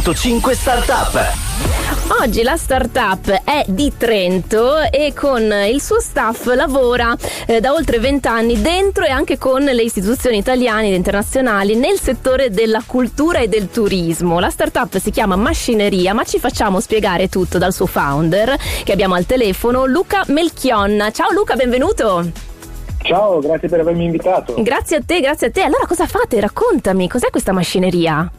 105 Startup. Oggi la startup è di Trento e con il suo staff lavora eh, da oltre vent'anni dentro e anche con le istituzioni italiane ed internazionali nel settore della cultura e del turismo. La startup si chiama Macineria, ma ci facciamo spiegare tutto dal suo founder che abbiamo al telefono, Luca Melchionna. Ciao Luca, benvenuto. Ciao, grazie per avermi invitato. Grazie a te, grazie a te. Allora cosa fate? Raccontami, cos'è questa macineria?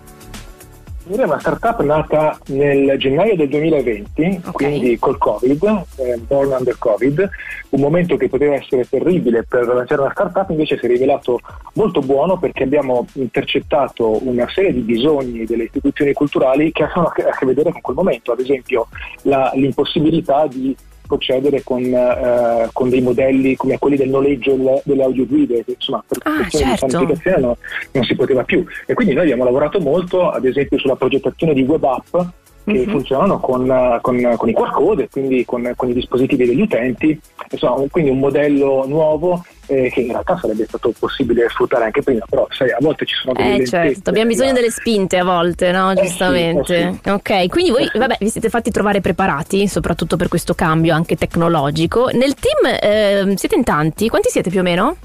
È una startup nata nel gennaio del 2020, okay. quindi col Covid, eh, born under Covid, un momento che poteva essere terribile per lanciare una startup invece si è rivelato molto buono perché abbiamo intercettato una serie di bisogni delle istituzioni culturali che hanno a che vedere con quel momento, ad esempio la, l'impossibilità di procedere con, eh, con, dei modelli come quelli del noleggio delle, audioguide, insomma per ah, certo. di sanificazione no, non si poteva più. E quindi noi abbiamo lavorato molto, ad esempio, sulla progettazione di web app che uh-huh. funzionano con, con, con, i QR code, quindi con, con, i dispositivi degli utenti, insomma, quindi un modello nuovo eh, che in realtà sarebbe stato possibile sfruttare anche prima, però sai, a volte ci sono delle eh, certo, abbiamo bisogno delle spinte a volte, no? Giustamente. Eh sì, eh sì. Ok, quindi voi vabbè, vi siete fatti trovare preparati, soprattutto per questo cambio anche tecnologico. Nel team eh, siete in tanti? Quanti siete più o meno?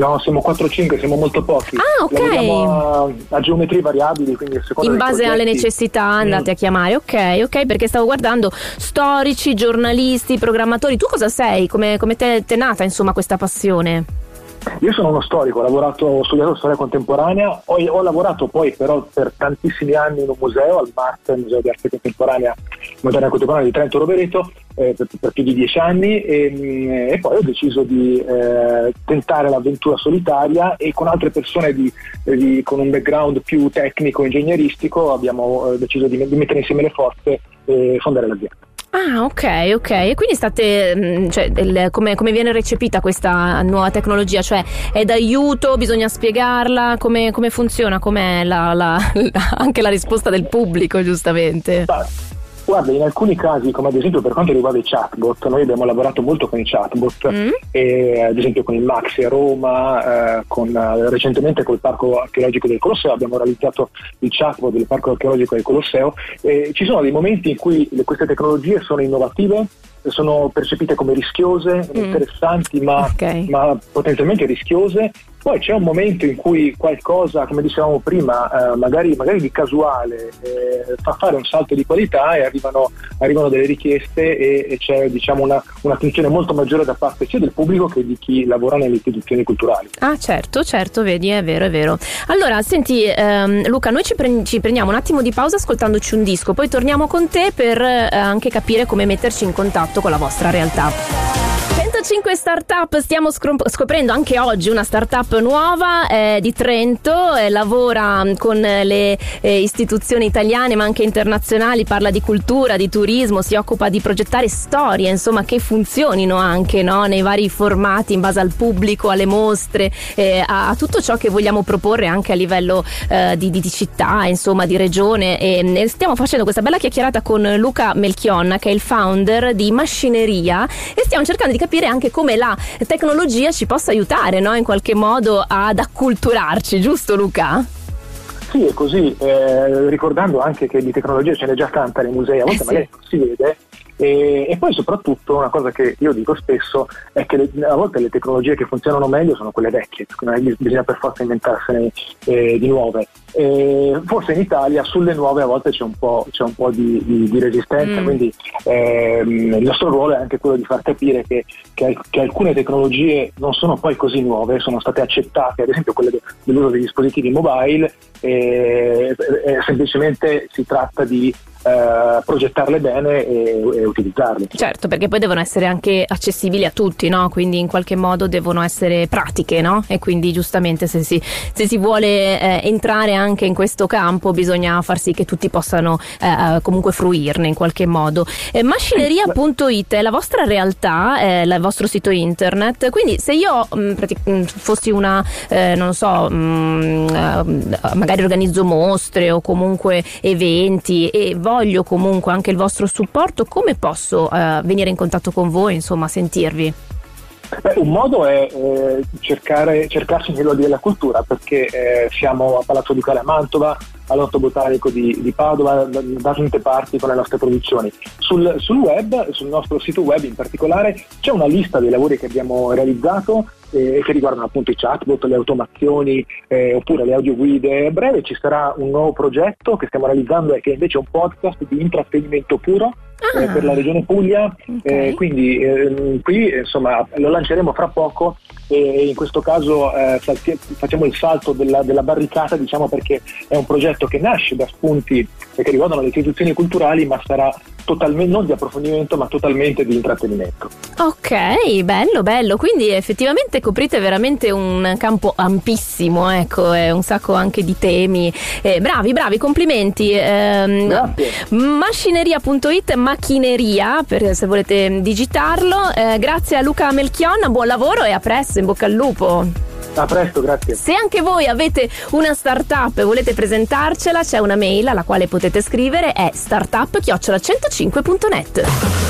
No, siamo 4-5, siamo molto pochi. Ah, ok. Lavoriamo a, a geometrie variabili, quindi a seconda In base alle necessità andate mm. a chiamare, ok, ok, perché stavo guardando storici, giornalisti, programmatori. Tu cosa sei? Come, come te è nata insomma questa passione? Io sono uno storico, ho, lavorato, ho studiato storia contemporanea, ho, ho, lavorato poi però per tantissimi anni in un museo, al MART, Museo di Arte Contemporanea, Moderna Contemporanea di Trento Rovereto, eh, per, per, più di dieci anni e, mm, e poi ho deciso di eh, tentare l'avventura solitaria e con altre persone di, di, con un background più tecnico, ingegneristico abbiamo eh, deciso di, di mettere insieme le forze e fondare l'azienda. Ah, ok, ok. E quindi state, mm, cioè, il, come, come, viene recepita questa nuova tecnologia? Cioè, è d'aiuto, bisogna spiegarla, come, come funziona, com'è la, la, la, anche la risposta del pubblico, giustamente? Guarda, in alcuni casi, come ad esempio per quanto riguarda i chatbot, noi abbiamo lavorato molto con i chatbot, mm. e, ad esempio con il Maxi a Roma, eh, con, eh, recentemente col Parco Archeologico del Colosseo, abbiamo realizzato il chatbot del Parco Archeologico del Colosseo. E ci sono dei momenti in cui le, queste tecnologie sono innovative, sono percepite come rischiose, mm. interessanti ma, okay. ma potenzialmente rischiose poi c'è un momento in cui qualcosa, come dicevamo prima, eh, magari, magari, di casuale, eh, fa fare un salto di qualità e arrivano, arrivano delle richieste e, e c'è diciamo, una, un'attenzione molto maggiore da parte sia del pubblico che di chi lavora nelle istituzioni culturali. Ah certo, certo, vedi, è vero, è vero. Allora, senti ehm, Luca, noi ci, pre- ci, prendiamo un attimo di pausa ascoltandoci un disco, poi torniamo con te per eh, anche capire come metterci in contatto con la vostra realtà. 105 Startup, stiamo scoprendo anche oggi una startup nuova eh, di Trento, eh, lavora con le eh, istituzioni italiane ma anche internazionali, parla di cultura, di turismo, si occupa di progettare storie, insomma che funzionino anche no? nei vari formati in base al pubblico, alle mostre, eh, a, a, tutto ciò che vogliamo proporre anche a livello eh, di, di, di, città, insomma di regione. E, stiamo facendo questa bella chiacchierata con Luca Melchionna che è il founder di Macineria e stiamo cercando di capire anche come la tecnologia ci possa aiutare no? in qualche modo ad acculturarci, giusto Luca? Sì, è così, eh, ricordando anche che di tecnologia ce n'è già tanta nei musei, a volte eh sì. magari non si vede, e, e, poi soprattutto una cosa che io dico spesso è che le, a volte le tecnologie che funzionano meglio sono quelle vecchie, quindi bisogna per forza inventarsene eh, di nuove. E forse in Italia sulle nuove a volte c'è un po', c'è un po di, di, di, resistenza, mm. quindi ehm, il nostro ruolo è anche quello di far capire che, che, che, alcune tecnologie non sono poi così nuove, sono state accettate, ad esempio quelle de, dell'uso dei dispositivi mobile, e, e semplicemente si tratta di eh, progettarle bene e, e, utilizzarle. Certo, perché poi devono essere anche accessibili a tutti, no? quindi in qualche modo devono essere pratiche no? e quindi giustamente se si, se si vuole eh, entrare anche in questo campo bisogna far sì che tutti possano eh, comunque fruirne in qualche modo. Eh, macineria.it è la vostra realtà, è il vostro sito internet, quindi se io mh, mm, mm, fossi una, eh, non so, mh, mm, eh, magari organizzo mostre o comunque eventi e voglio voglio comunque anche il vostro supporto, come posso uh, venire in contatto con voi, insomma, sentirvi? Beh, un modo è eh, cercare, cercarsi nel della cultura perché eh, siamo a Palazzo Ducale a Mantova, all'Orto Botanico di, di Padova, da, da, tante parti con le nostre produzioni. Sul, sul, web, sul nostro sito web in particolare, c'è una lista dei lavori che abbiamo realizzato eh, che riguardano appunto i chatbot, le automazioni eh, oppure le audioguide. A breve ci sarà un nuovo progetto che stiamo realizzando e che invece è un podcast di intrattenimento puro eh, per la regione Puglia, okay. Eh, quindi ehm, qui insomma lo lanceremo fra poco e in questo caso eh, facciamo il salto della, della, barricata diciamo perché è un progetto che nasce da spunti che riguardano le istituzioni culturali ma sarà totalmente, non di approfondimento ma totalmente di intrattenimento. Ok, bello, bello, quindi effettivamente coprite veramente un campo ampissimo, ecco, è un sacco anche di temi. Eh, bravi, bravi, complimenti. Eh, Macineria.it, macchineria, per, se volete digitarlo. Eh, grazie a Luca Melchionna, buon lavoro e a presto, in bocca al lupo. A presto, grazie. Se anche voi avete una startup e volete presentarcela, c'è una mail alla quale potete scrivere, è startup-105.net.